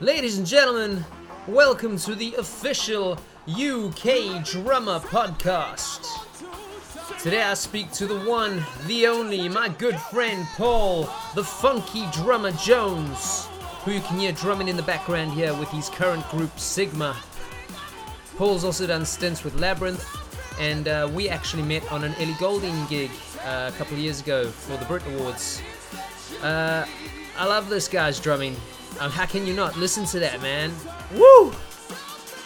Ladies and gentlemen, welcome to the official UK Drummer Podcast. Today I speak to the one, the only, my good friend Paul, the funky drummer Jones, who you can hear drumming in the background here with his current group Sigma. Paul's also done stints with Labrinth, and uh, we actually met on an Ellie Goulding gig uh, a couple of years ago for the Brit Awards. Uh, I love this guy's drumming. Um, how can you not listen to that, man? Woo!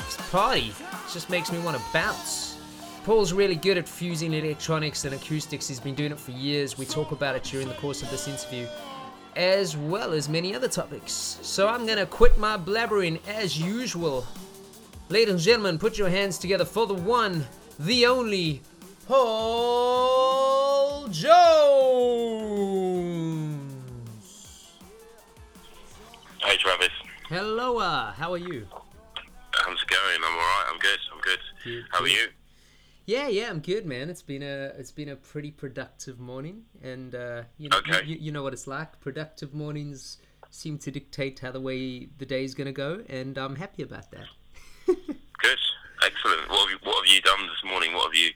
It's a party. It just makes me want to bounce. Paul's really good at fusing electronics and acoustics. He's been doing it for years. We talk about it during the course of this interview, as well as many other topics. So I'm gonna quit my blabbering as usual. Ladies and gentlemen, put your hands together for the one, the only, Paul Jones. Travis, Hello, uh, how are you? how's it going? I'm alright. I'm good. I'm good. Good, How are you? Yeah, yeah, I'm good, man. It's been a it's been a pretty productive morning, and uh, you know Okay. you, you know what it's like. Productive mornings seem to dictate how the way the day is gonna go, and I'm happy about that. Good. Excellent. What have you What have you done this morning? What have you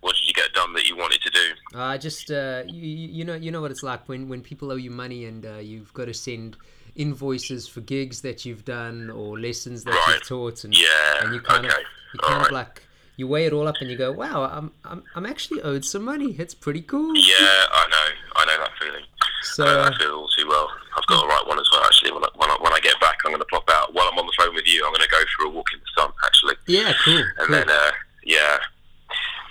What did you get done that you wanted to do? I just uh, you, you you know you know what it's like when when people owe you money and uh, you've got to send invoices for gigs that you've done or lessons that Right. you've taught, and Yeah. and you kind okay. of you kind of like you weigh it all up and you go, wow, I'm I'm I'm actually owed some money. It's pretty cool. Yeah, I know. I know that feeling. So I uh, that feel all too well. I've got the right one as well. Actually, when I, when I, when I get back, I'm going to pop out. While I'm on the phone with you, I'm going to go for a walk in the sun. Actually, yeah, cool. and cool. then uh, yeah,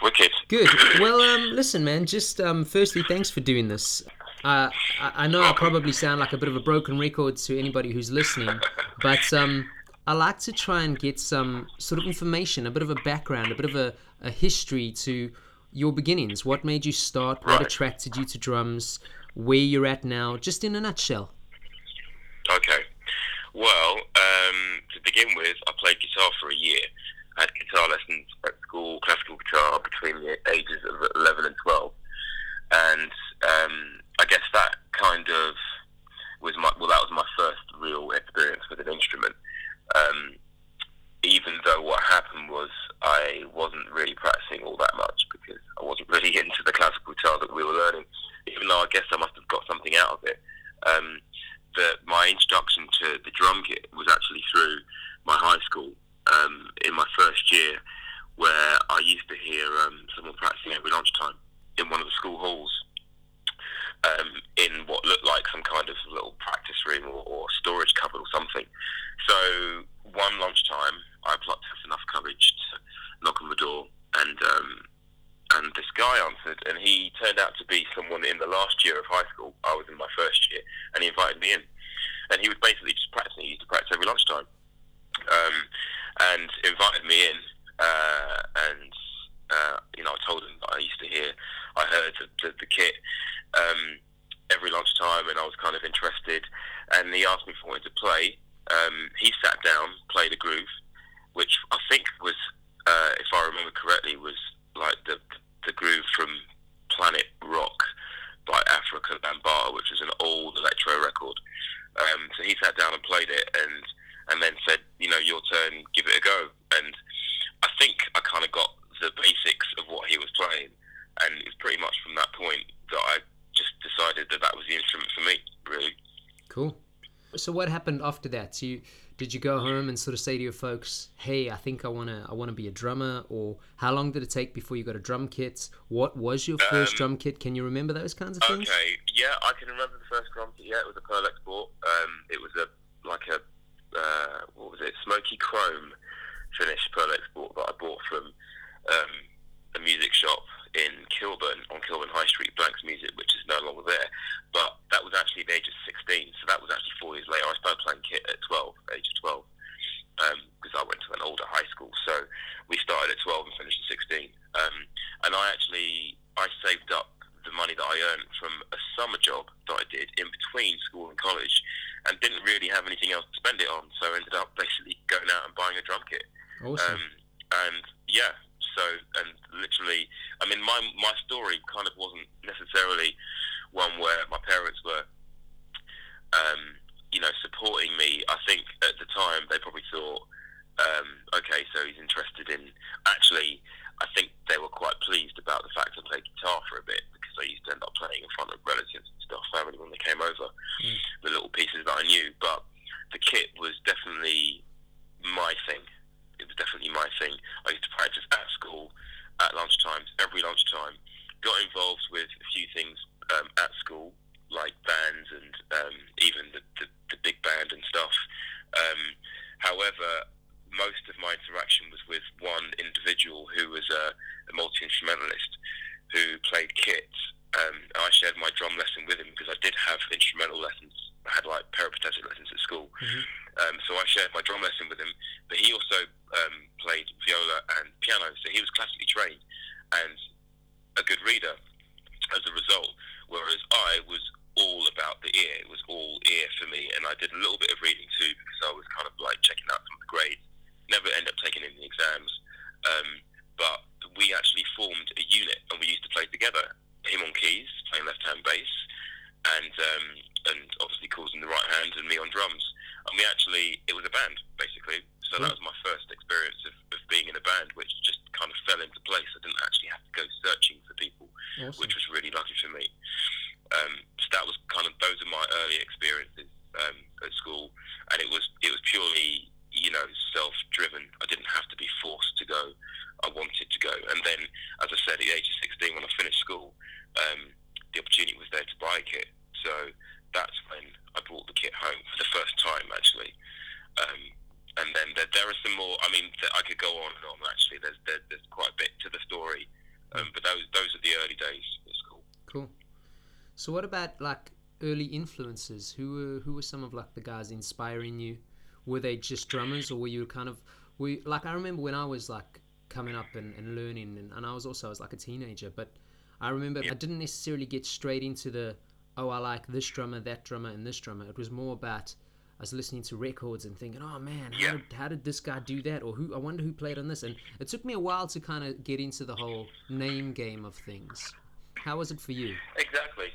wicked. Good. Well, um, listen, man. Just um, firstly, thanks for doing this. Uh, I, know I probably sound like a bit of a broken record to anybody who's listening, but um, I like to try and get some sort of information, a bit of a background, a bit of a, a history to your beginnings. What made you start? What Right. attracted you to drums? Where you're at now? Just in a nutshell. Okay. Well, um, to begin with, I played guitar for a year. I had guitar lessons at school, classical guitar, between the ages of 11 and 12. And um, I guess that kind of was my, well, that was my first real experience with an instrument. Um, even though what happened was I wasn't really practicing all that much because I wasn't really into the classical guitar that we were learning, even though I guess I must have got something out of it. Um, my introduction to the drum kit was actually through my high school um, in my first year, where I used to hear um, someone practicing every lunchtime in one of the school halls um, in what looked like some kind of little practice room or, or storage cupboard or something. So one lunchtime, I plucked up enough courage to knock on the door, and um, and this guy answered, and he turned out to be someone in the last year of high school. I was in my first year, and he invited me in, and he was basically just practicing. He used to practice every lunchtime, um, and invited me in, uh, and uh, you know, I told him that I used to hear, I heard the, the, the kit um, every lunchtime, and I was kind of interested. And he asked me if I wanted to play. Um, he sat down, played a groove, which I think was, uh, if I remember correctly, was like the the groove from Planet Rock by Afrika Bambaataa, which is an old electro record. Um, so he sat down and played it, and and then said, you know, your turn, give it a go. And I think I kind of got the basics of what he was playing, and it's pretty much from that point that I just decided that that was the instrument for me, really. Cool. So what happened after that? So you, did you go home and sort of say to your folks, "Hey, I think I wanna I wanna be a drummer," or how long did it take before you got a drum kit? What was your first Um, drum kit? Can you remember those kinds of things? Okay, yeah, I can remember the first drum kit. Yeah, it was a Pearl Export. Um, it was a like a uh, what was it? Smoky chrome finished Pearl Export that I bought from um, a music shop in Kilburn on Kilburn High Street, Blanks Music, which is no longer there. But that was actually the age of 16, so that was actually four years later. I started playing kit at 12, age of 12, because I went to an older high school. So we started at 12 and finished at 16. Um, and I actually I saved up the money that I earned from a summer job that I did in between school and college, and didn't really have anything else to spend it on. So I ended up basically going out and buying a drum kit. Awesome. Um, and yeah, so and literally, I mean, my my story kind of wasn't necessarily one where my parents were, um, you know, supporting me. I think at the time they probably thought, um, okay, so he's interested in. Actually, I think they were quite pleased about the fact I played guitar for a bit because I used to end up playing in front of relatives and stuff, family when they came over, mm. the little pieces that I knew. But the kit was definitely my thing. It was definitely my thing. I used to practice at school, at lunchtime, every lunchtime. Got involved with a few things um, at school, like bands and um, even the, the, the, big band and stuff. Um, however, most of my interaction was with one individual who was a, a multi instrumentalist who played kits. Um, I shared my drum lesson with him because I did have instrumental lessons. I had like peripatetic lessons at school. Mm-hmm. Um, so I shared my drum lesson with him. But he also um, played viola and piano, so he was classically trained and a good reader as a result. Whereas I was all about the ear. It was all ear for me, and I did a little bit of reading too because I was kind of like checking out some of the grades. Never end up taking any exams, um, but we actually formed a unit and we used to play together. Him on keys, playing left-hand bass, and um, and obviously causing the right hand, and me on drums. And we actually, it was a band basically. So that hmm. was my first experience of, of being in a band, which just kind of fell into place. I didn't actually have to go searching for people, awesome. which was really lucky for me. Um, so that was kind of those are my early experiences um, at school, and it was it was purely you know self-driven. I didn't have to be forced to go. I wanted to go, and then as I said, at the age of 16, when I finished school, um, the opportunity was there to buy a kit. So that's when I brought the kit home for the first time, actually. Um, and then there, there, are some more. I mean, I could go on and on. Actually, there's there, there's quite a bit to the story, um, but those those are the early days at school. Cool. So what about like early influences? Who were who were some of like the guys inspiring you? Were they just drummers, or were you kind of we like I remember when I was like coming up and, and learning, and, and I was also I was like a teenager, but I remember yeah. I didn't necessarily get straight into the oh I like this drummer, that drummer, and this drummer. It was more about I was listening to records and thinking, oh man, how, yeah. did, how did this guy do that? Or who? I wonder who played on this. And it took me a while to kind of get into the whole name game of things. How was it for you? Exactly.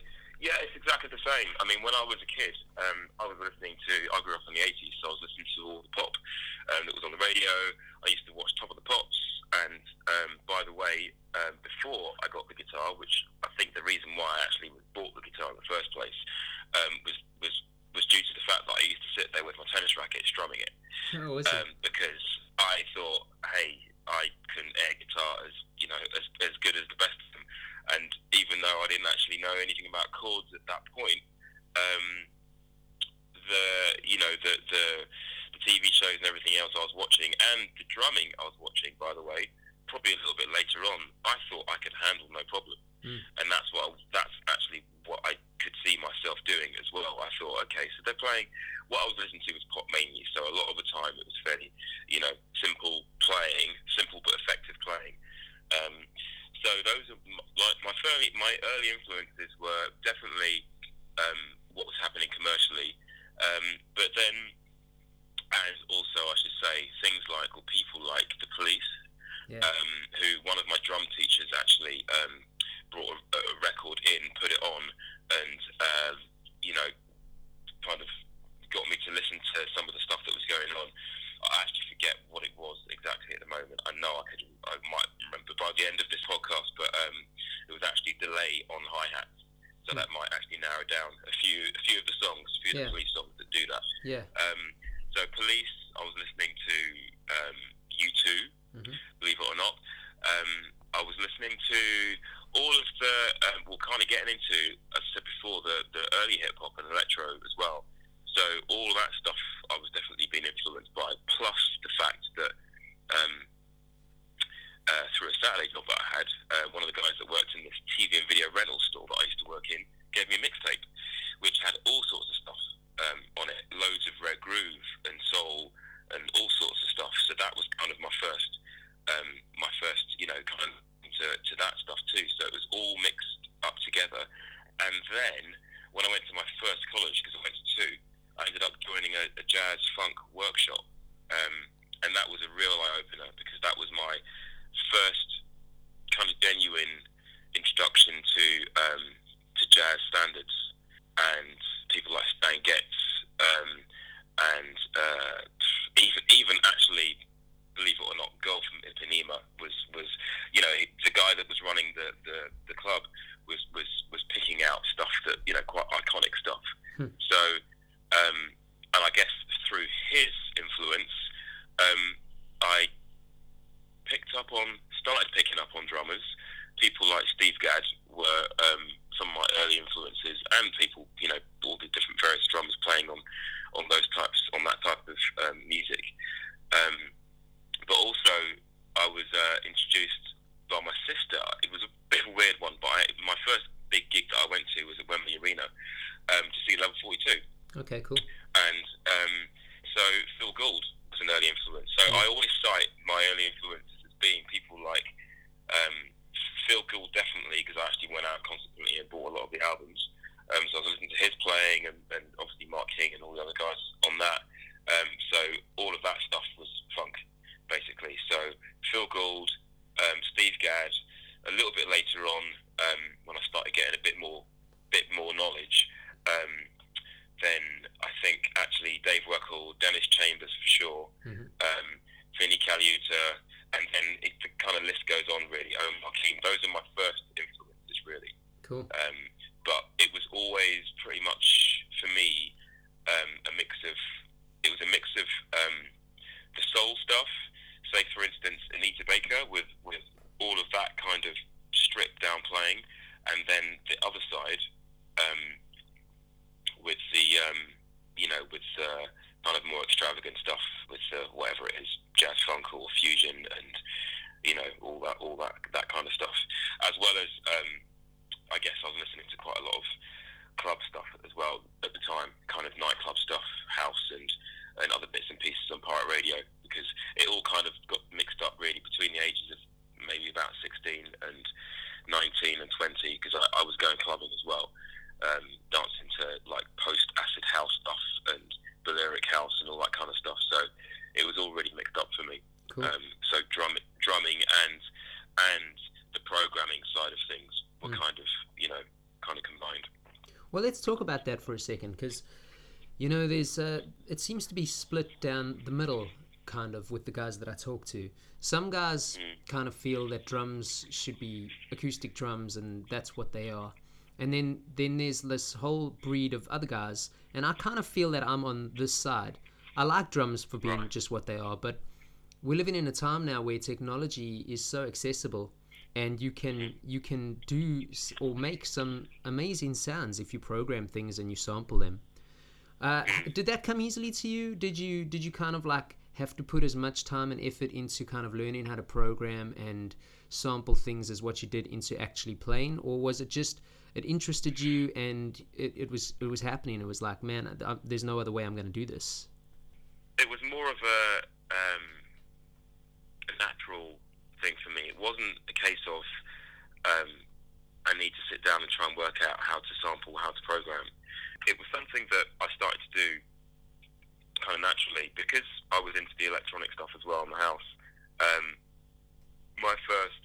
Exactly the same. I mean, when I was a kid, um, I was listening to. I grew up in the '80s, so I was listening to all the pop um, that was on the radio. I used to watch Top of the Pops, and um, by the way, um, before I got the guitar, which I think the reason why I actually bought the guitar in the first place um, was was was due to the fact that I used to sit there with my tennis racket strumming it. Oh, um, because I thought, hey, I can air guitar as you know as as good as the best of them and even though I didn't actually know anything about chords at that point, um, the you know the, the the And everything else I was watching, and the drumming I was watching, by the way, probably a little bit later on, I thought I could handle no problem, mm. and that's what I, that's actually what I could see myself doing as well. I thought, okay, so they're playing. What I was listening to was pop mainly, so a lot of the time it was fairly, you know, simple playing, simple but effective playing. Um, so those are like my early, my early influences were definitely um, what was happening commercially, um, but then, and also I should say things like or people like the police, yeah. um, who one of my drum teachers actually um, brought a, a, record in, put it on, and uh, you know, kind of got me to listen to some of the stuff that was going on. I actually forget what it was exactly at the moment. I know I could, I might remember by the end of this podcast, but um, it was actually delay on hi hats, so mm. that might actually narrow down a few, a few of the songs, a few yeah. of the police songs that do that. Yeah. Um, so police, I was listening to um, U2, mm-hmm. believe it or not. Um, I was listening to all of the, um, well, kind of getting into, as I said before, the, the early hip hop and electro as well. So all that stuff I was definitely being influenced by, plus the fact that um, uh, through a Saturday job that I had, uh, one of the guys that worked in this TV and video rental store that I used to work in gave me a mixtape, Gould, um, Steve Gadd, a little bit later on um, when I started getting a bit more, bit more knowledge. Um, then I think actually Dave Weckl, Dennis Chambers for sure, Mhm. um, Vinnie Colaiuta, and then it, the kind of list goes on really. Omar Hakim, those are my first influences really. Cool. Um, but it was always pretty much for me um, a mix of it was a mix of um, the soul stuff. Say for instance Anita Baker with with all of that kind of stripped down playing, and then the other side um, with the um, you know with uh, kind of more extravagant stuff with uh, whatever it is jazz funk or fusion and you know all that all that that kind of stuff. As well as um, I guess I was listening to quite a lot of club stuff as well at the time, kind of nightclub stuff, house and and other bits and pieces on pirate radio because it all kind of got mixed up really between the ages of maybe about 16 and 19 and 20 because I, I was going clubbing as well, um, dancing to like post acid house stuff and Balearic house and all that kind of stuff. So it was all really mixed up for me. Cool. Um, so drum, drumming and and the programming side of things were Mm. kind of you know kind of combined. Well, let's talk about that for a second, because you know, there's uh, it seems to be split down the middle, kind of, with the guys that I talk to. Some guys kind of feel that drums should be acoustic drums, and that's what they are. And then then there's this whole breed of other guys, and I kind of feel that I'm on this side. I like drums for being just what they are, but we're living in a time now where technology is so accessible and you can you can do or make some amazing sounds if you program things and you sample them uh, did that come easily to you did you did you kind of like have to put as much time and effort into kind of learning how to program and sample things as what you did into actually playing or was it just it interested you and it, it was it was happening it was like man I, I- there's no other way i'm going to do this It was more of a um, a natural thing for me. It wasn't a case of um, I need to sit down and try and work out how to sample, how to program. It was something that I started to do kind of naturally because I was into the electronic stuff as well in the house. Um, my first,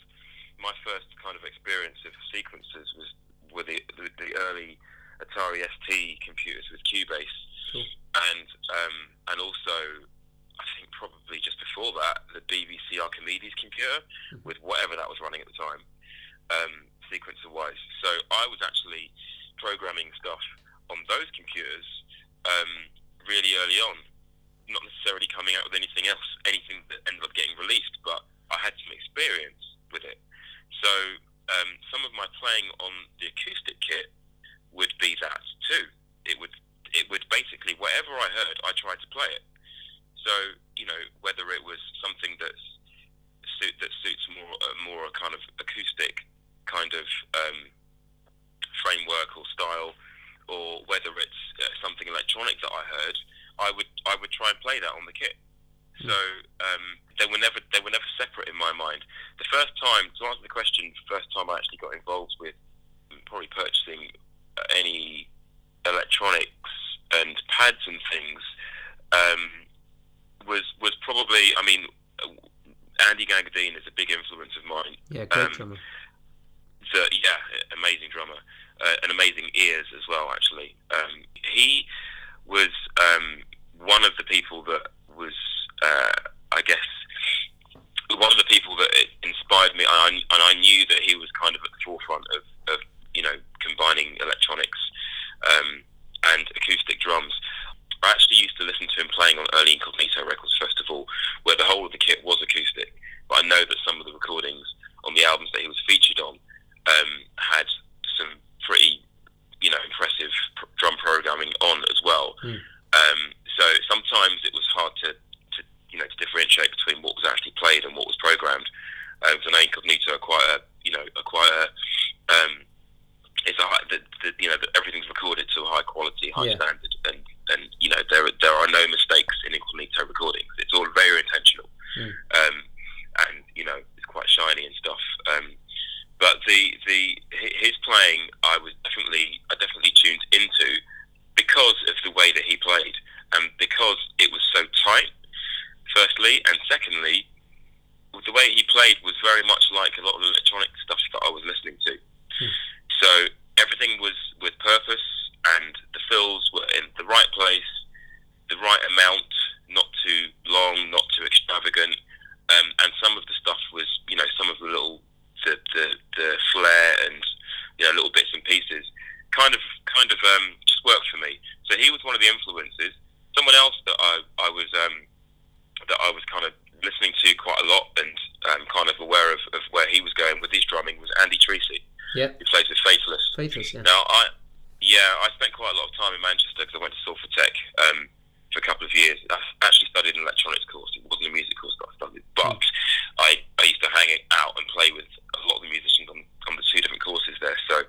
my first kind of experience of sequences was with the, the, the early Atari ST computers with Cubase, Cool. and um, and also I think probably just before that the BBC Archimedes computer with whatever that was running at the time, um, sequencer wise. So I was actually programming stuff on those computers um, really early on, not necessarily coming out with anything else, anything that ended up getting released, but I had some experience with it. So um, some of my playing on the acoustic kit would be that too. It would it would basically whatever I heard, I tried to play it. So you know whether it was something that's suit that suits more uh, more a kind of acoustic kind of um, framework or style, or whether it's uh, something electronic that I heard, I would I would try and play that on the kit. So um, they were never they were never separate in my mind. The first time to answer the question, the first time I actually got involved with probably purchasing uh, any electronics and pads and things um, was was probably I mean uh, Andy Gangadeen is a big influence of mine. yeah great Um, drummer The, yeah, amazing drummer, uh, and amazing ears as well. Actually, um, he was um, one of the people that was, uh, I guess, one of the people that inspired me, and I, and I knew that he was kind of at the forefront of, of you know, combining electronics um, and acoustic drums. I actually used to listen to him playing on early Incognito records, first of all, where the whole of the kit was acoustic. But I know that some of the recordings on the albums Incognito are quite a you know are quite a um, it's a high, the, the, you know the, everything's recorded to a high quality, high Yeah. standard, and and you know there there are no mistakes in Incognito recordings. It's all very intentional, Mm. um, and you know it's quite shiny and stuff. Um, but the his playing, I was definitely I definitely tuned into because of the way that he played, and because it was so tight. Firstly, and secondly, the way he played was very much like a lot of electronic stuff that I was listening to. So everything was with purpose, and the fills were in the right place, the right amount, not too long, not too extravagant, um, and some of the stuff was, you know, some of the little the the, the flair and you know little bits and pieces, kind of kind of um, just worked for me. So he was one of the influences. Someone else that I I was um, that I was kind of listening to quite a lot and um, kind of aware of, of where he was going with his drumming was Andy Treacy Yep. who plays with Faithless. Faithless. Yeah. Now, I yeah, I spent quite a lot of time in Manchester because I went to Salford Tech um, for a couple of years. I actually studied an electronics course. It wasn't a music course that I studied, but I, I used to hang out and play with a lot of the musicians on, on the two different courses there. So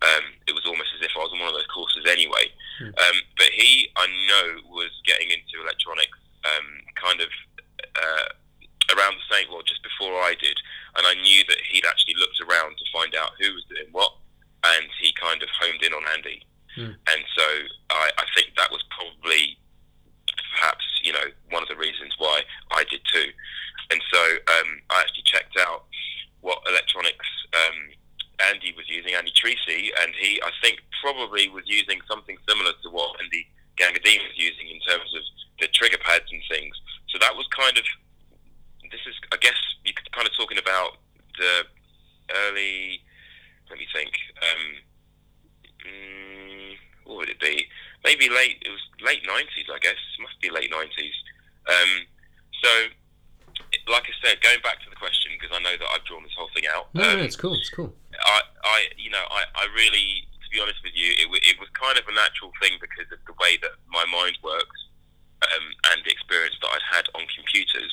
um, it was almost as if I was on one of those courses anyway. Hmm. Um, but he, I know, was getting into electronics um, kind of uh, around the same, well, just before I did. And I knew that he'd actually looked around to find out who was doing what, and he kind of homed in on Andy. Hmm. And so I, I think that was probably perhaps, you know, one of the reasons why I did too. And so um, I actually checked out what electronics um, Andy was using, Andy Treacy, and he, I think, probably was using something similar to what Andy Gangadeen was using in terms of the trigger pads and things. So that was kind of, this is, I guess, you're kind of talking about the early, let me think, um, mm, what would it be? Maybe late, it was late 90s, I guess. It must be late 90s. Um, so, like I said, going back to the question, because I know that I've drawn this whole thing out. No, um, no, it's cool. It's cool. I, I, you know, I, I really, be honest with you, it, wa- it was kind of a natural thing because of the way that my mind works um, and the experience that I'd had on computers.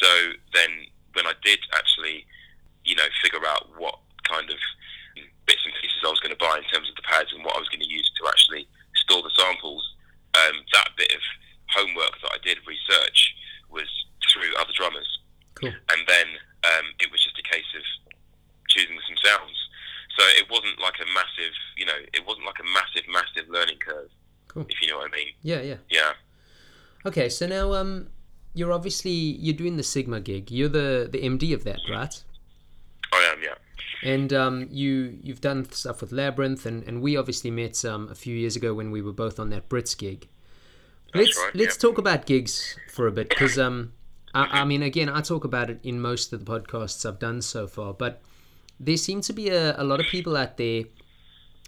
So then, when I did actually, you know, figure out what kind of bits and pieces I was going to buy in terms of the pads and what I was going to use to actually store the samples, um, that bit of homework that I did research was through other drummers Cool. and then um, it was just a case of choosing some sounds. So it wasn't like a massive, you know, it wasn't like a massive, massive learning curve. Cool. If you know what I mean. Yeah, yeah. Yeah. Okay, so now um, you're obviously you're doing the Sigma gig. You're the the MD of that, right? I am. Yeah. And um, you you've done stuff with Labrinth, and, and we obviously met um, a few years ago when we were both on that Brits gig. That's let's right, let's yeah. talk about gigs for a bit because um, I, I mean again I talk about it in most of the podcasts I've done so far, but there seem to be a, a lot of people out there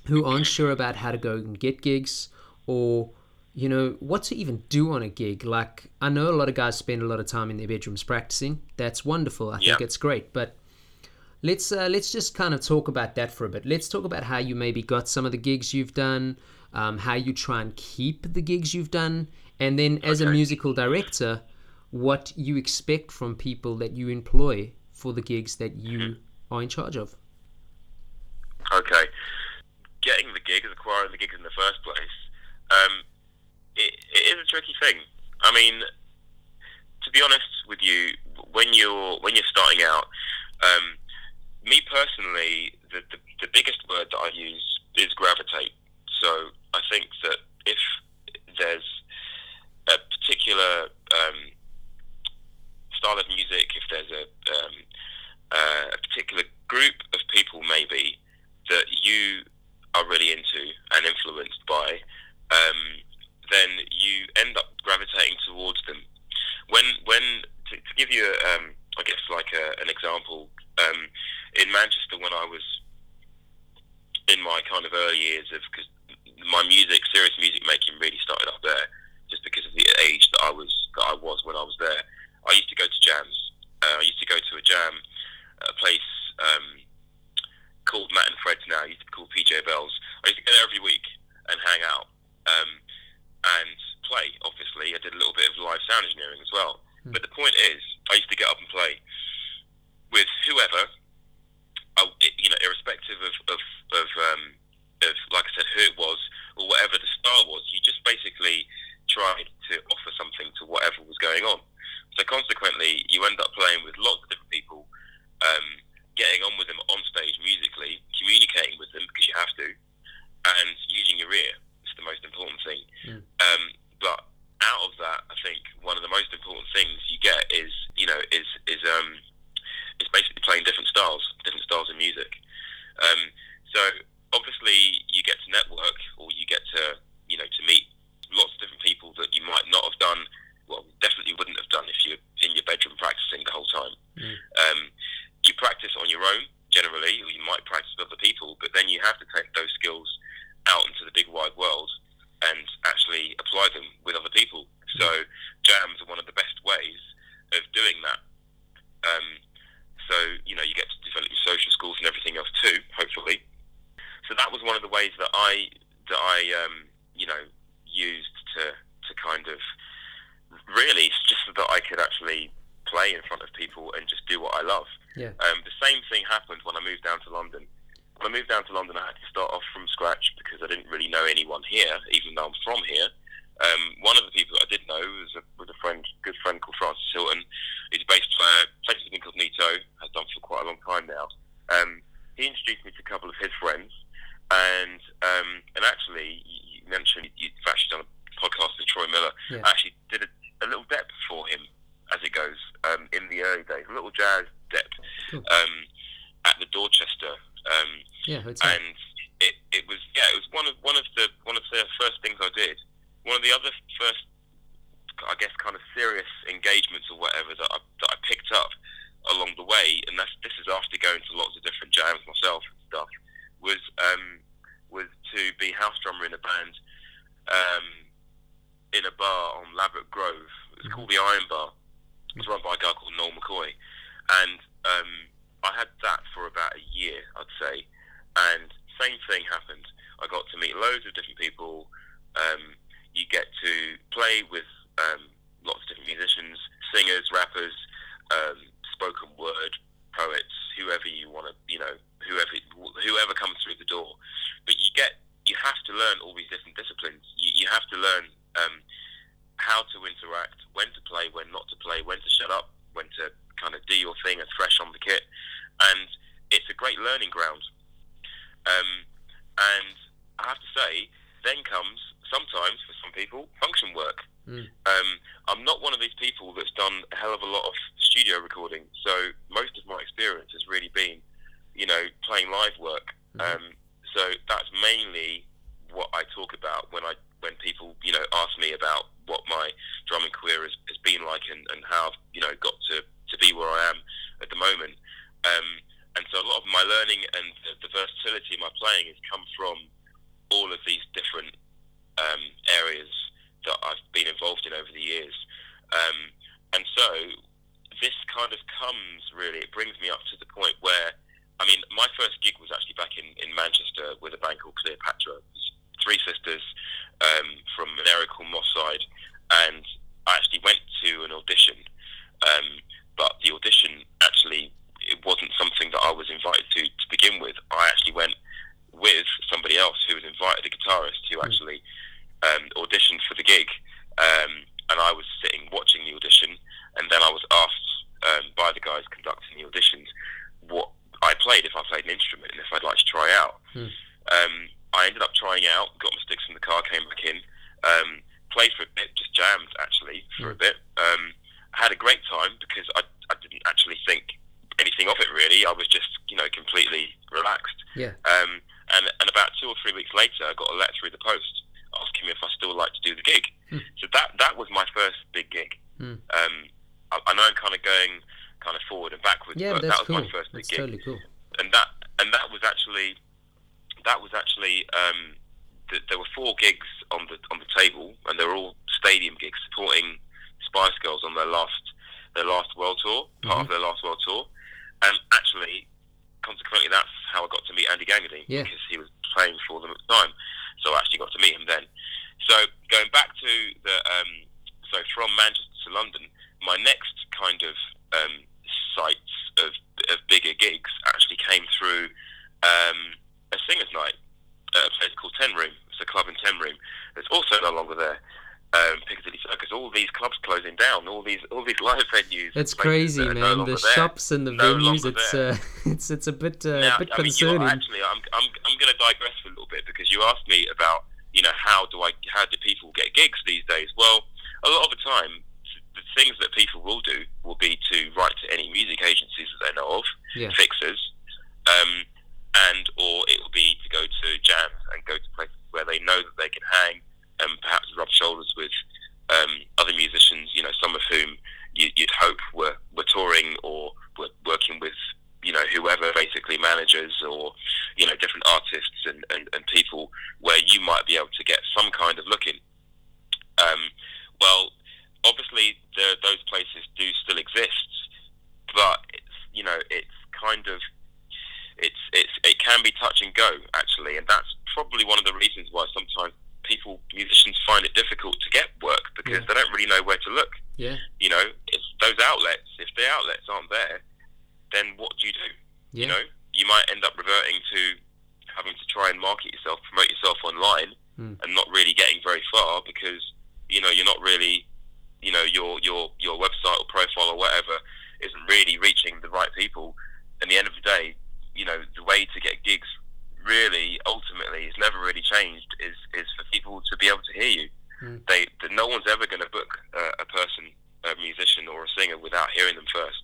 who aren't sure about how to go and get gigs or you know what to even do on a gig. Like i know a lot of guys spend a lot of time in their bedrooms practicing. That's wonderful. I think it's great. But let's uh, let's just kind of talk about that for a bit. Let's talk about how you maybe got some of the gigs you've done um, how you try and keep the gigs you've done. And then as a musical director what you expect from people that you employ for the gigs that you Mm-hmm. Are in charge of Okay. Getting the gigs, acquiring the gigs in the first place, um, it, it is a tricky thing. I mean, to be honest with you, when you're when you're starting out, um, me personally, the, the the biggest word that I use is gravitate. So I think that if there's a particular um, style of music, if there's a um, uh, a particular group of people maybe that you are really into and influenced by, um, then you end up gravitating towards them. When, when to, to give you, um, I guess, like a, an example, um, in Manchester when I was in my kind of early years of because my music, serious music making, really started up there, just because of the age that I was that I was when I was there. I used to go to jams. Uh, I used to go to a jam a place um, called Matt and Phred's now. Used to be called PJ Bells. I used to go there every week and hang out um, and play. Obviously, I did a little bit of live sound engineering as well. Mm. But the point is, I used to get up and play with whoever, oh, I, you know, irrespective of of, of, um, of like I said, who it was or whatever the star was. You just basically tried to days, a little jazz dep Cool. um, at the Dorchester. Um, Yeah, hotel. and it, it was yeah it was one of one of the one of the first things I did. One of the other first, I guess, kind of serious engagements or whatever that I, that I picked up along the way, and that's this is after going to lots of different jams myself and stuff. Was um, was to be house drummer in a band um, in a bar on Laverick Grove. It was Mhm. called the Iron Bar. It was run by a guy called Noel McKoy, and um, I had that for about a year, I'd say. And same thing happened. I got to meet loads of different people. Um, you get to play with um, lots of different musicians, singers, rappers, um, spoken word, poets, whoever you want to, you know, whoever whoever comes through the door. But you get you have to learn all these different disciplines. You, you have to learn um, how to interact, when to play, when not to play, when to shut up, when to kind of do your thing as fresh on the kit, and it's a great learning ground. Um, and I have to say, then comes sometimes for some people function work. Mm. Um, I'm not one of these people that's done a hell of a lot of studio recording, so most of my experience has really been, you know, playing live work. Mhm. Um, so that's mainly what I talk about when I when people you know ask me about what my drumming career has, has been like and, and how I've you know got to, to be where I am at the moment. Um, and so a lot of my learning and the, the versatility of my playing has come from all of these different um, areas that I've been involved in over the years. Um, and so this kind of comes really, it brings me up to the point where, I mean, my first gig was actually back in, in Manchester with a band called Cleopatra. Three sisters um, from an area called Moss Side. And I actually went to an audition, um, but the audition actually it wasn't something that I was invited to to begin with. I actually went with somebody else who was invited, a guitarist who Mm. actually um, auditioned for the gig, um, and I was sitting watching the audition, and then I was asked um, by the guys conducting the auditions what I played, if I played an instrument, and if I'd like to try out. Hmm. Um, I ended up trying out, got my sticks in the car, came back in, um, played for a bit, just jammed actually for a Hmm. bit. Um, had a great time because I, I didn't actually think anything of it really. I was just you know completely relaxed. Yeah. Um, and and about two or three weeks later, I got a letter through the post asking me if I still like to do the gig. Hmm. So that that was my first big gig. Hmm. Um, I, I know I'm kind of going kind of forward and backwards, Yeah, but but that's that was cool. my first big That's gig, totally cool. and that and that was actually that was actually um, th- there were four gigs on the on the table, and they were all stadium gigs supporting Spice Girls on their last their last world tour, part Mhm. of their last world tour, and actually, consequently, that's how I got to meet Andy Gangadeen Yeah. because he was playing for them at the time, so I actually got to meet him then. So going back to the um, so from Manchester to London, my next kind of all these live venues. It's crazy, man. No the there, shops and the no venues. It's uh, it's it's a bit uh, now, bit I mean, concerning. Actually, I'm really ultimately has never really changed is is for people to be able to hear you. Mm. They, no one's ever going to book uh, a person, a musician, or a singer without hearing them first.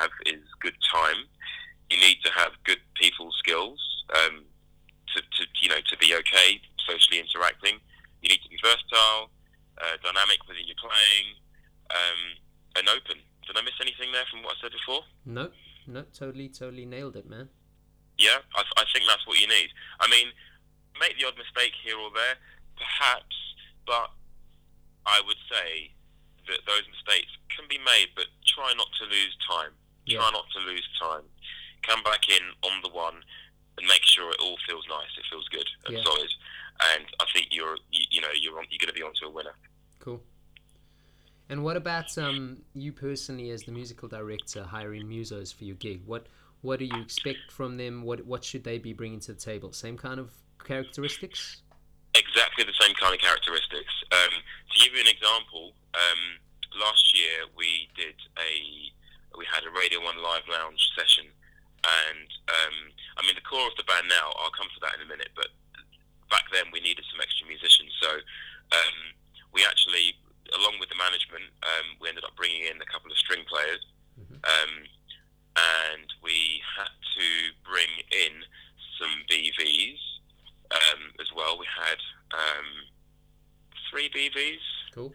have is good time. You need to have good people skills um, to, to, you know, to be okay socially interacting. You need to be versatile, uh, dynamic within your playing, um, and open. Did I miss anything there from what I said before? No, no, totally, totally nailed it, man. Yeah, I, I think that's what you need. I mean, make the odd mistake here or there, about um, you personally, as the musical director, hiring musos for your gig? What what do you expect from them? What what should they be bringing to the table? Same kind of characteristics? exactly the same kind of characteristics. Um, to give you an example, um, last year we did a we had a Radio One live lounge session, and um, I mean the core of the band now. I'll come to that in a minute, but back then we needed some extra musicians, so um, we actually, along with the management, um, we ended up bringing in a couple of string players, Mhm. um, and we had to bring in some BVs um, as well. We had um, three BVs. Cool.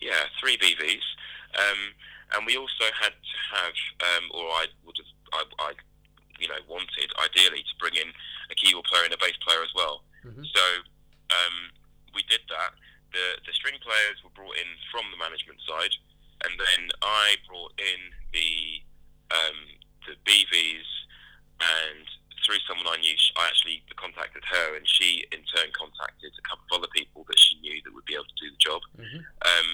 Yeah, three BVs. Um, and we also had to have, um, or I would have, I, I, you know, wanted ideally to bring in a keyboard player and a bass player as Mhm. So um, we did that. The the string players were brought in from the management side, and then I brought in the um, the BVs, and through someone I knew, I actually contacted her, and she in turn contacted a couple of other people that she knew that would be able to do the job. Mhm. Um,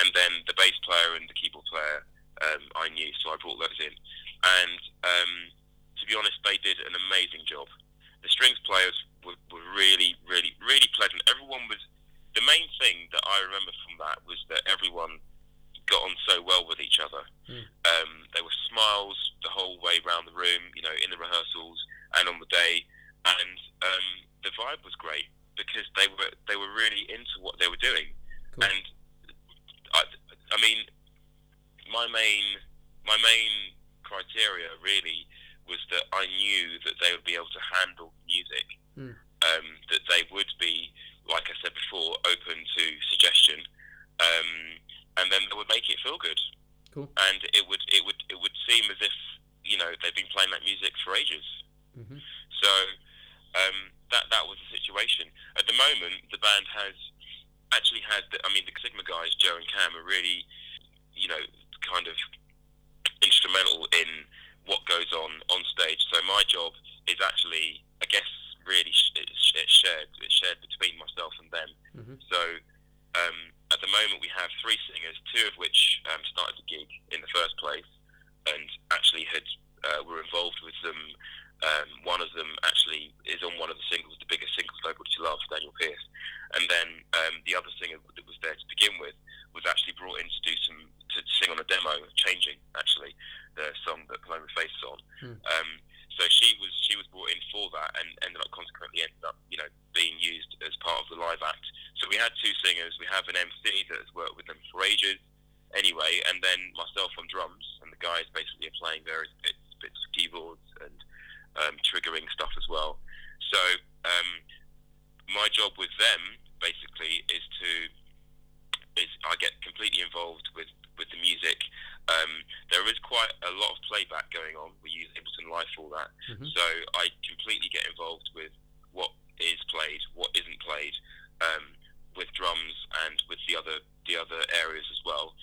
and then the bass player and the keyboard player um, I knew, so I brought those in. And um, to be honest, they did an amazing job. The strings players were, were really, really, really pleasant. Everyone was. The main thing that I remember from that was that everyone got on so well with each other. Mm. Um, there were smiles the whole way around the room, you know, in the rehearsals and on the day, and um, the vibe was great because they were they were really into what they were doing. Cool. And I, I mean, my main my main criteria really was that I knew that they would be able to handle music, Mm. um, that they would be, like I said before, open to suggestion, um, and then they would make it feel good. Cool. And it would it would it would seem as if you know they've been playing that music for ages. Mhm. So um, that that was the situation. At the moment, the band has actually had. The, I mean, the Sigma guys, Joe and Cam, are really, you know, kind of instrumental in what goes on on stage. So my job is actually, I guess, really sh- it's, shared. It's shared between myself and them. Mhm. So um, at the moment, we have three singers, two of which um, started the gig in the first place, and actually had uh, were involved with them. Um, one of them actually is on one of the singles, the biggest singles, Nobody to Love, Daniel Pierce. And then um, the other singer that was there to begin with was actually brought in to do some to sing on a demo, changing actually the song that Paloma Faith is on. Hmm. So she was she was brought in for that, and ended up consequently ended up you know being used as part of the live act. So we had two singers. We have an MC that has worked with them for ages, anyway, and then myself on drums, and the guys basically are playing various bits bits of keyboards and um, triggering stuff as well. So um, my job with them basically is to is I get completely involved with with the music. Um, there is quite a lot of playback going on. We use Ableton Live for all that, Mhm. so I completely get involved with what is played, what isn't played, um, with drums and with the other the other areas as well,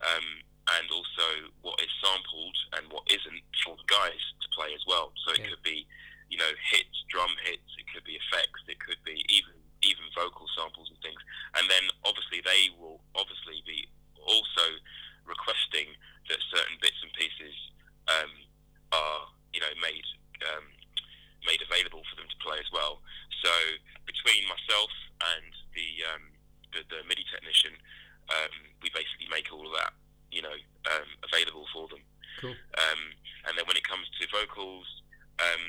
um, and also what is sampled and what isn't for the guys to play as well. So it Yeah. could be, you know, hits, drum hits. It could be effects. It could be even even vocal samples and things. And then obviously they will obviously be also requesting that certain bits and pieces um, are you know made um, made available for them to play as well. So between myself and the um, the, the MIDI technician, um, we basically make all of that you know um, available for them. Cool. Um, and then when it comes to vocals, um,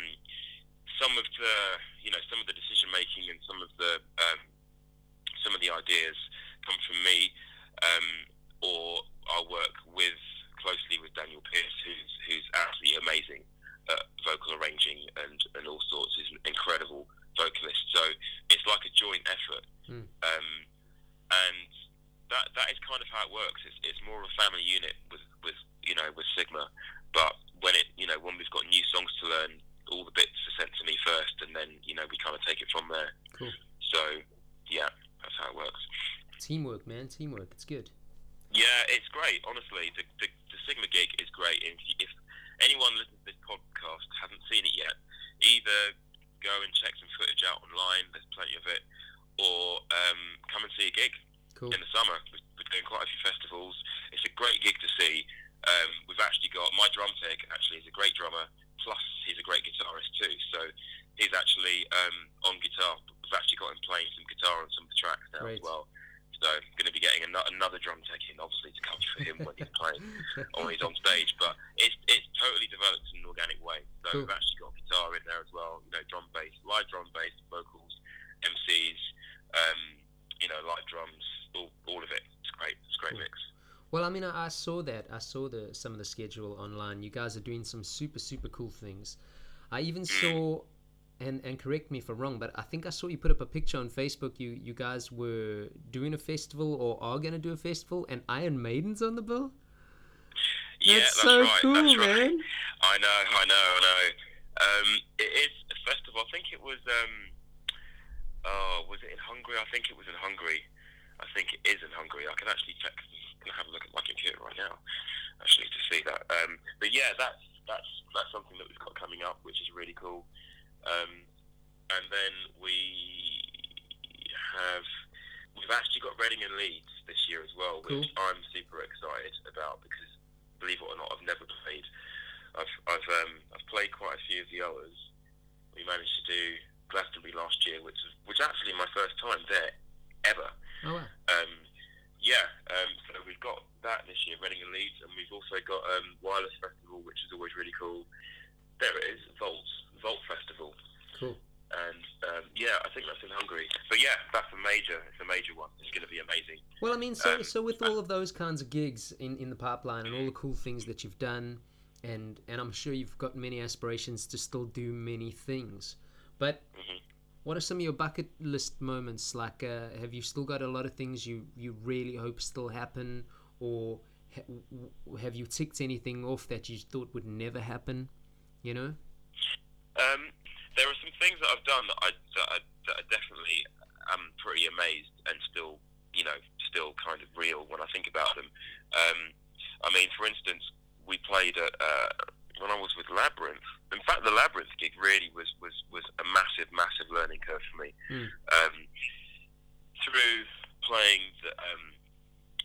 some of the you know some of the decision making and some of the um, some of the ideas come from me, um, or I'll work with closely with Daniel Pierce, who's who's absolutely amazing at vocal arranging and, and all sorts. He's an incredible vocalist. So it's like a joint effort, Hmm. um, and that that is kind of how it works. It's, it's more of a family unit with with you know with Sigma, but when it you know when we've got new songs to learn, all the bits are sent to me first, and then you know we kind of take it from there. Cool. So yeah, that's how it works. Teamwork, man, teamwork. It's good. Yeah, it's great. Honestly, the, the, the Sigma gig is great. If, if anyone listening to this podcast hasn't seen it yet, either go and check some footage out online. There's plenty of it, or um, come and see a gig Cool. in the summer. We're doing quite a few festivals. It's a great gig to see. Um, we've actually got my drum tech. Actually, is a great drummer. Plus, he's a great guitarist too. So he's actually um, on guitar. We've actually got him playing some guitar on some of the tracks now Great. as well. So going to be getting another drum tech in, obviously, to cover for him when he's playing or he's on stage. But it's it's totally developed in an organic way. So Cool. we've actually got guitar in there as well. You know, drum bass, live drum bass, vocals, MCs. Um, you know, live drums, all, all of it. It's great. It's a great Cool. mix. Well, I mean, I, I saw that. I saw the some of the schedule online. You guys are doing some super super cool things. I even saw, and and correct me if I'm wrong, but I think I saw you put up a picture on Facebook. You you guys were doing a festival or are gonna do a festival, and Iron Maiden's on the bill. yeah, That's so right. cool, that's right. man. I know, I know, I know. Um, it is a festival. I think it was. Um, oh, was it in Hungary? I think it was in Hungary. I think it is in Hungary. I can actually check. I'm have a look at my computer right now, actually, to see that. Um, but yeah, that's that's that's something that we've got coming up, which is really cool. Um, and then we have we've actually got Reading and Leeds this year as well, which I'm super excited about because believe it or not, I've never played. I've I've um, I've played quite a few of the others. We managed to do Glastonbury last year, which was which actually my first time there ever. Oh wow. Um, yeah, um, so we've got that this year, Reading and Leeds, and we've also got um, Wireless Festival, which is always really cool. There it is, Volt Volt Festival, Cool. and um, yeah, I think that's in Hungary. But yeah, that's a major, it's a major one. It's going to be amazing. Well, I mean, so Um, so with all of those kinds of gigs in, in the pipeline and all the cool things that you've done, and and I'm sure you've got many aspirations to still do many things. But Mhm. what are some of your bucket list moments? Like, uh, have you still got a lot of things you you really hope still happen, or ha- w- have you ticked anything off that you thought would never happen? You know? Um, there are some things that I've done that I that I, that I definitely am pretty amazed and still, you know, still kind of real when I think about them. Um, I mean, for instance, we played at, uh, when I was with Labrinth. In fact, the Labrinth gig really was was was a massive, massive learning curve for me. Mm. Um, through playing the, um,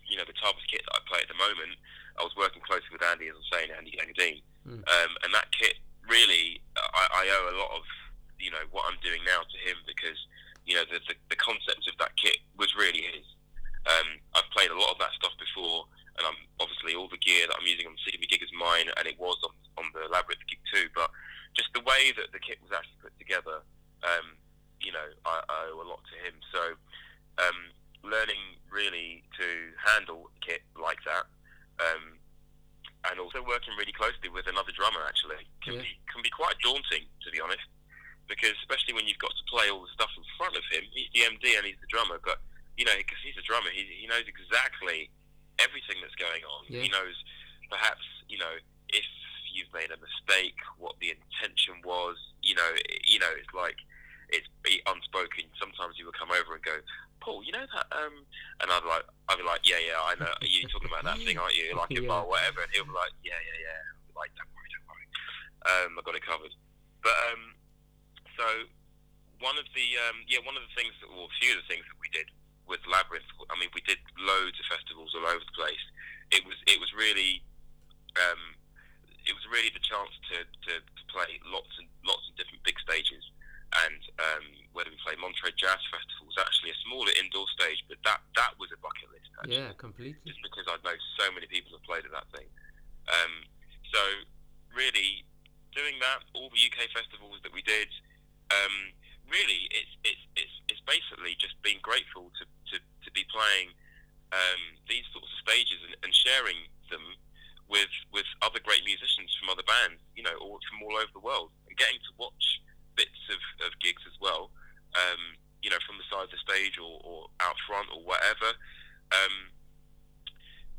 you know, the Tarbes kit that I play at the moment, I was working closely with Andy, as I was saying, Andy Gangadeen, Mm. um, and that kit really, I, I owe a lot of, you know, what I'm doing now to him because, you know, the, the, the concept of that kit was really his. Um, I've played a lot of that stuff before, and I'm obviously all the gear that I'm using on the gig is mine, and it was on, on the Labrinth gig too. But just the way that the kit was actually put together, um, you know, I, I owe a lot to him. So um, learning really to handle kit like that, um, and also working really closely with another drummer actually can Yeah. be can be quite daunting to be honest, because especially when you've got to play all the stuff in front of him. He's the MD and he's the drummer, but you know, because he's a drummer, he, he knows exactly everything that's going on. Yeah. He knows perhaps, you know, if you've made a mistake, what the intention was. You know, you know, it's like it's unspoken. Sometimes he would come over and go, Paul, you know that, um, and I'd like, I'd be like, yeah, yeah, I know. You're talking about that thing, aren't you? Like Yeah. or whatever. And he'll be like, yeah, yeah, yeah. Like, don't worry, don't worry. Um, I got it covered. But um, so one of the um, yeah, one of the things, that, or a few of the things that we did with Labrinth. I mean, we did loads of festivals all over the place. It was it was really um, it was really the chance to, to, to play lots and lots of different big stages. And um, whether we played Monterey Jazz Festival was actually a smaller indoor stage, but that that was a bucket list. Actually Yeah, completely. just because I know so many people have played at that thing. Um, so really, doing that, all the UK festivals that we did, um, really, it's, it's it's it's basically just being grateful to, to, to be playing um, these sorts of stages and, and sharing them with with other great musicians from other bands, you know, all from all over the world, and getting to watch bits of, of gigs as well. Um, you know, from the side of the stage or, or out front or whatever. Um,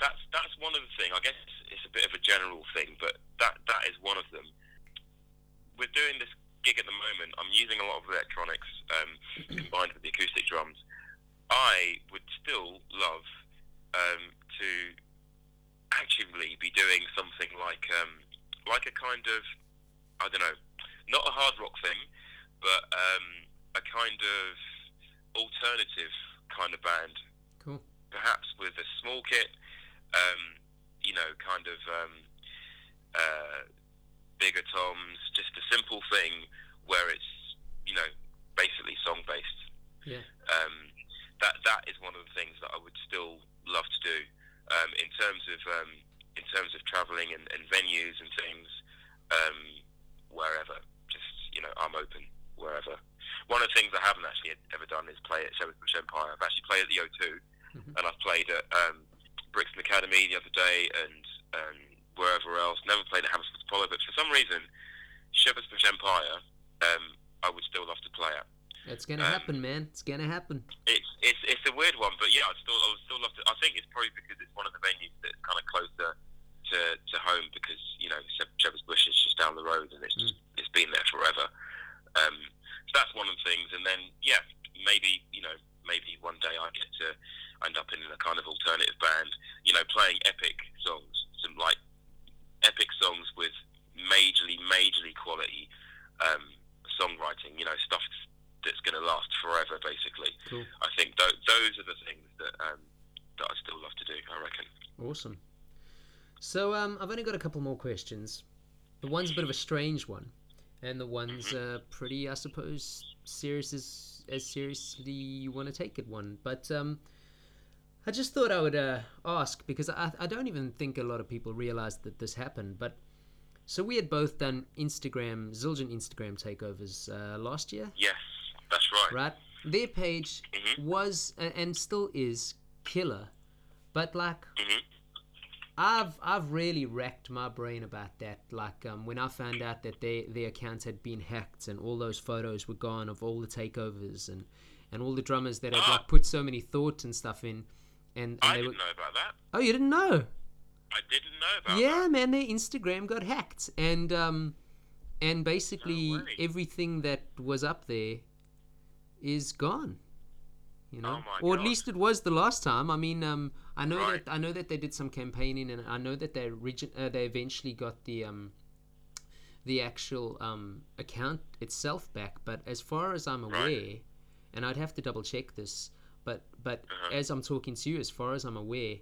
that's that's one of the things. I guess it's a bit of a general thing, but that that is one of them. We're doing this gig at the moment. I'm using a lot of electronics um, combined with the acoustic drums. I would still love um, to actually be doing something like um, like a kind of I don't know, not a hard rock thing, but um, a kind of alternative kind of band. Cool. Perhaps with a small kit, um, you know, kind of um, uh, bigger toms, just a simple thing where it's you know basically song based. Yeah. Um, that that is one of the things that I would still love to do. Um, in terms of um, in terms of traveling and, and venues and things, um, wherever. You know, I'm open wherever. One of the things I haven't actually ever done is play at Shepherd's Bush Empire. I've actually played at the O2, Mhm. and I've played at um, Brixton Academy the other day, and um, wherever else. Never played at Hammersmith Apollo, but for some reason, Shepherd's Bush Empire, um, I would still love to play at. It's gonna Um, happen, man. It's gonna happen. It's it's it's a weird one, but yeah, I'd still I would still love to. I think it's probably because it's one of the venues that's kind of closer to, to home because you know Shep- Shepherd's Bush is just down the road and it's just, it's been there forever. Um, so that's one of the things, and then yeah, maybe you know maybe one day I get to end up in a kind of alternative band, you know, playing epic songs, some like epic songs with majorly majorly quality um, songwriting, you know, stuff that's going to last forever, basically. Cool. I think th- those are the things that um, that I still love to do. I reckon. Awesome. So um, I've only got a couple more questions. The one's a bit of a strange one, and the one's uh, pretty, I suppose, serious as as seriously you want to take it. One, but um, I just thought I would uh, ask because I I don't even think a lot of people realize that this happened. But so we had both done Instagram Zildjian Instagram takeovers uh, last year, Yes, that's right. right? Their page Mhm. was and still is killer, but like Mhm. I've I've really racked my brain about that. Like um, when I found out that their their accounts had been hacked and all those photos were gone of all the takeovers and and all the drummers that had like put so many thought and stuff in, and, and I they didn't were know about that. oh you didn't know I didn't know about yeah that. man their Instagram got hacked and um and basically No everything that was up there is gone. You know, Oh or at God. least it was the last time. I mean, um, I know Right. that I know that they did some campaigning, and I know that they origin- uh, they eventually got the um, the actual um, account itself back. But as far as I'm aware, Right. and I'd have to double check this, but but Uh-huh. as I'm talking to you, as far as I'm aware,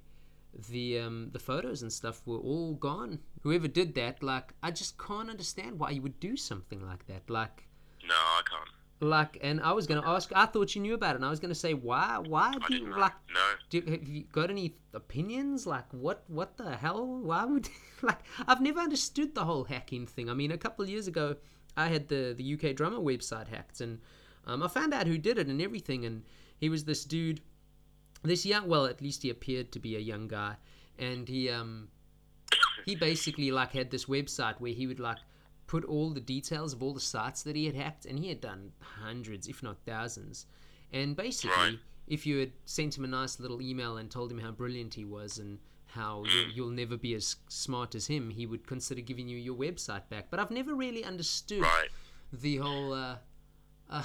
the um, the photos and stuff were all gone. Whoever did that, like, I just can't understand why you would do something like that. Like, No, I can't. Like, and I was gonna ask. I thought you knew about it, and I was gonna say, why? Why do you know. like? No. Do, have you got any opinions? Like, what? What the hell? Why would? Like, I've never understood the whole hacking thing. I mean, a couple of years ago, I had the the UK drummer website hacked, and um, I found out who did it and everything. And he was this dude, this young. Well, at least he appeared to be a young guy, and he um he basically like had this website where he would like put all the details of all the sites that he had hacked, and he had done hundreds, if not thousands. And basically, Right. if you had sent him a nice little email and told him how brilliant he was and how you, you'll never be as smart as him, he would consider giving you your website back. But I've never really understood Right. the whole. Uh, uh,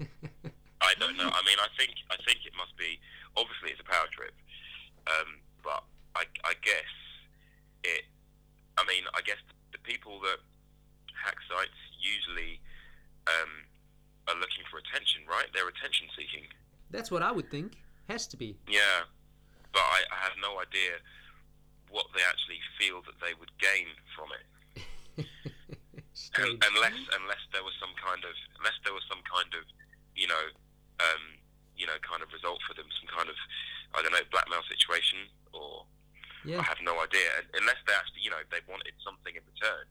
I don't know. I mean, I think I think it must be. Obviously, it's a power trip, um, but I, I guess it. I mean, I guess the people that hack sites usually um, are looking for attention, right? They're attention seeking. that's what I would think. Has to be. Yeah, but I, I have no idea what they actually feel that they would gain from it. Unless unless there was some kind of unless there was some kind of you know um, you know kind of result for them some kind of I don't know blackmail situation or Yeah. I have no idea unless they actually you know they wanted something in return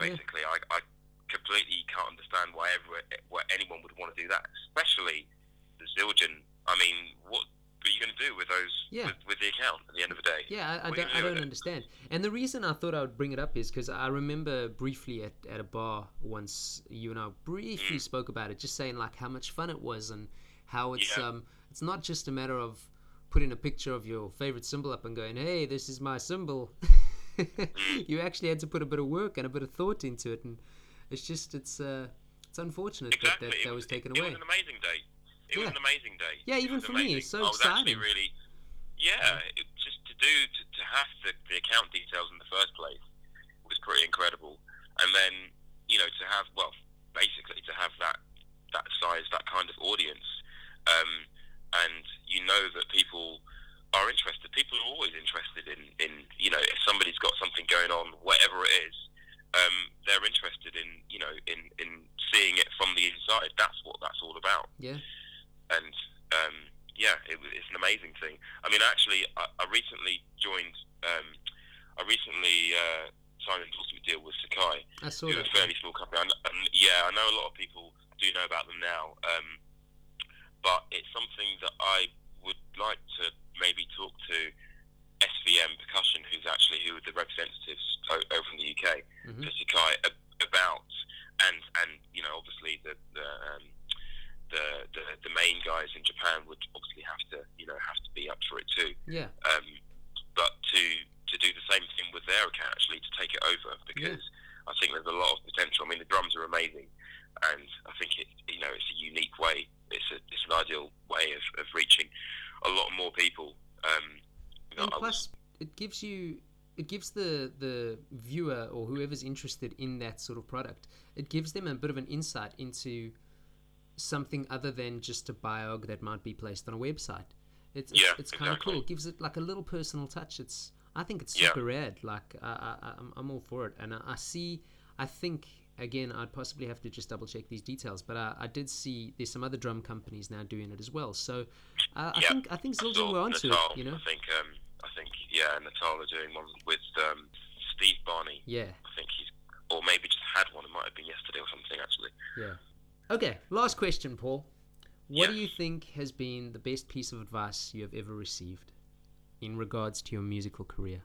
basically I, I completely can't understand why ever why anyone would want to do that especially the Zildjian I mean what are you going to do with those Yeah. with, with the account at the end of the day Yeah, I, I What are you don't, I do with don't understand. And the reason I thought I would bring it up is because I remember briefly at, at a bar once, you and I briefly Mm. spoke about it, just saying like how much fun it was and how it's Yeah. um it's not just a matter of putting a picture of your favorite cymbal up and going, hey, this is my cymbal. you actually had to put a bit of work and a bit of thought into it, and it's just it's uh it's unfortunate exactly that that, that was taken it away. It was an amazing day It was Yeah. an amazing day. Yeah, It even was for me, amazing. it's so I was actually exciting. really, yeah, it, just to do to, to have the, the account details in the first place was pretty incredible, and then you know to have well, basically to have that that size, that kind of audience, um, and you know that people are interested. People are always interested in, in you know if somebody's got something going on, whatever it is, um, they're interested in you know in, in seeing it from the inside. That's what that's all about Yeah. and um, yeah, it, it's an amazing thing. I mean, actually, I, I recently joined. Um, I recently uh, signed an endorsement deal with Sakae, I saw who's a fairly small company. And yeah, I know a lot of people do know about them now, um, but it's something that I would like to maybe talk to SVM Percussion, who's actually who are the representatives over from the UK Mhm. for Sakae about, and and you know obviously the the, um, the the the main guys in Japan would obviously have to you know have to be up for it too. Yeah. Um, but to to do the same thing with their account actually to take it over because I think there's a lot of potential. I mean the drums are amazing, and I think it you know it's a unique way. It's a it's an ideal way of, of reaching a lot more people. Um, and plus it gives you it gives the the viewer or whoever's interested in that sort of product it gives them a bit of an insight into something other than just a biog that might be placed on a website it's it's, Yeah, it's kind of exactly. cool it gives it like a little personal touch it's i think it's Yeah. super rad like I, I, I'm, I'm all for it and I, I see i think again i'd possibly have to just double check these details but I, I did see there's some other drum companies now doing it as well so uh, i Yeah, think i think Zildjian we're onto Natal, it you know I think um, I think yeah, Natal are doing one with um, Steve Barney. yeah I think he's or maybe just had one. It might have been yesterday or something actually. Yeah. Okay, last question, Paul. What do you think has been the best piece of advice you have ever received in regards to your musical career?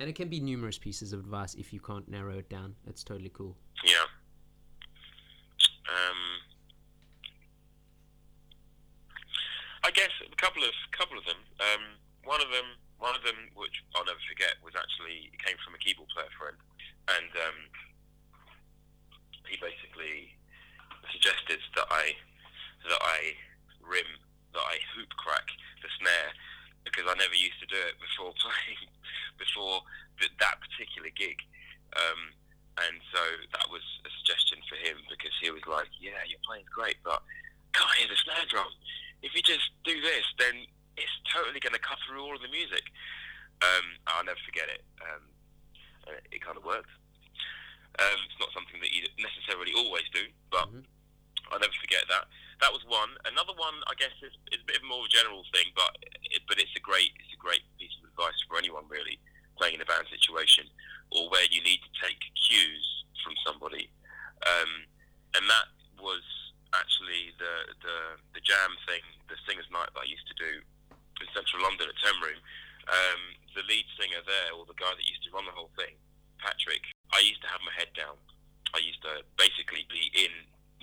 And it can be numerous pieces of advice if you can't narrow it down. It's totally cool. Yeah. Um, I guess a couple of couple of them. Um, one of them, one of them, which I'll never forget, was actually came from a keyboard player friend, and um, he basically suggested that I that I rim that I hoop crack the snare because I never used to do it before playing before th- that particular gig. Um, and so that was a suggestion for him because he was like, "Yeah, your playing's great, but can't hear the snare drum. If you just do this, then it's totally going to cut through all of the music." Um, I'll never forget it. Um, and it, it kind of worked. Um, it's not something that you necessarily always do, but Mhm. I'll never forget that. That was one. Another one, I guess, is, is a bit more of a general thing, but it, but it's a great it's a great piece of advice for anyone really playing in a band situation or where you need to take cues from somebody. Um, and that was actually the, the the jam thing, the singers' night that I used to do in central London at Ten Room. Um, the lead singer there, or the guy that used to run the whole thing, Patrick, I used to have my head down. I used to basically be in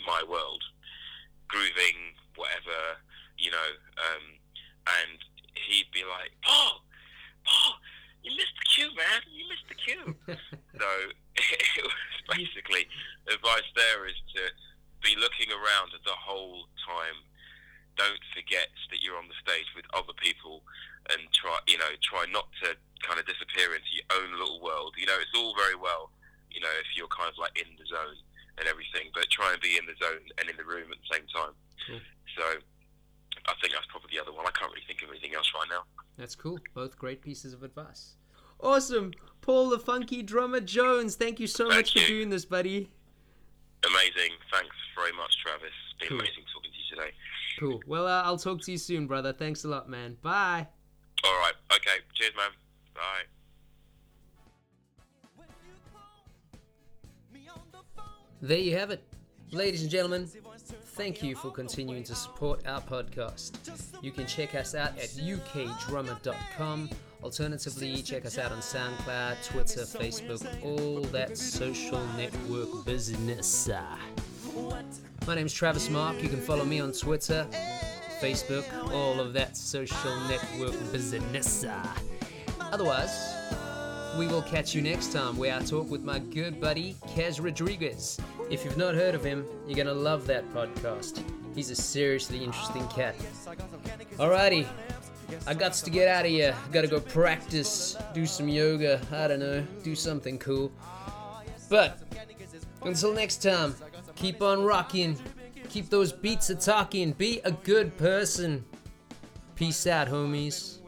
my world, grooving, whatever, you know, um, and he'd be like, Paul, Paul, you missed the cue, man. You missed the cue. so it was basically advice there is to be looking around the whole time. Don't forget that you're on the stage with other people, and try, you know, try not to kind of disappear into your own little world. You know, it's all very well, you know, if you're kind of like in the zone and everything, but try and be in the zone and in the room at the same time. Cool. So I think that's probably the other one. I can't really think of anything else right now. That's cool. Both great pieces of advice. Awesome. Paul the Funky Drummer Jones, thank you so Thank much for doing this, buddy. Amazing. Thanks very much, Travis. It's been Cool. amazing talking to you today. Cool. Well, uh, I'll talk to you soon, brother. Thanks a lot, man. Bye. All right. Okay. Cheers, man. Bye. There you have it. Ladies and gentlemen, thank you for continuing to support our podcast. You can check us out at ukdrummer.com. Alternatively, check us out on SoundCloud, Twitter, Facebook, all that social network business. My name's Travis Mark. You can follow me on Twitter, Facebook, all of that social network business. Otherwise, we will catch you next time where I talk with my good buddy Kaz Rodriguez. If you've not heard of him, you're gonna love that podcast. He's a seriously interesting cat. Alrighty, I got to get out of here. Gotta go practice, do some yoga, I don't know, do something cool. But until next time, keep on rocking, keep those beats a talking, be a good person. Peace out, homies.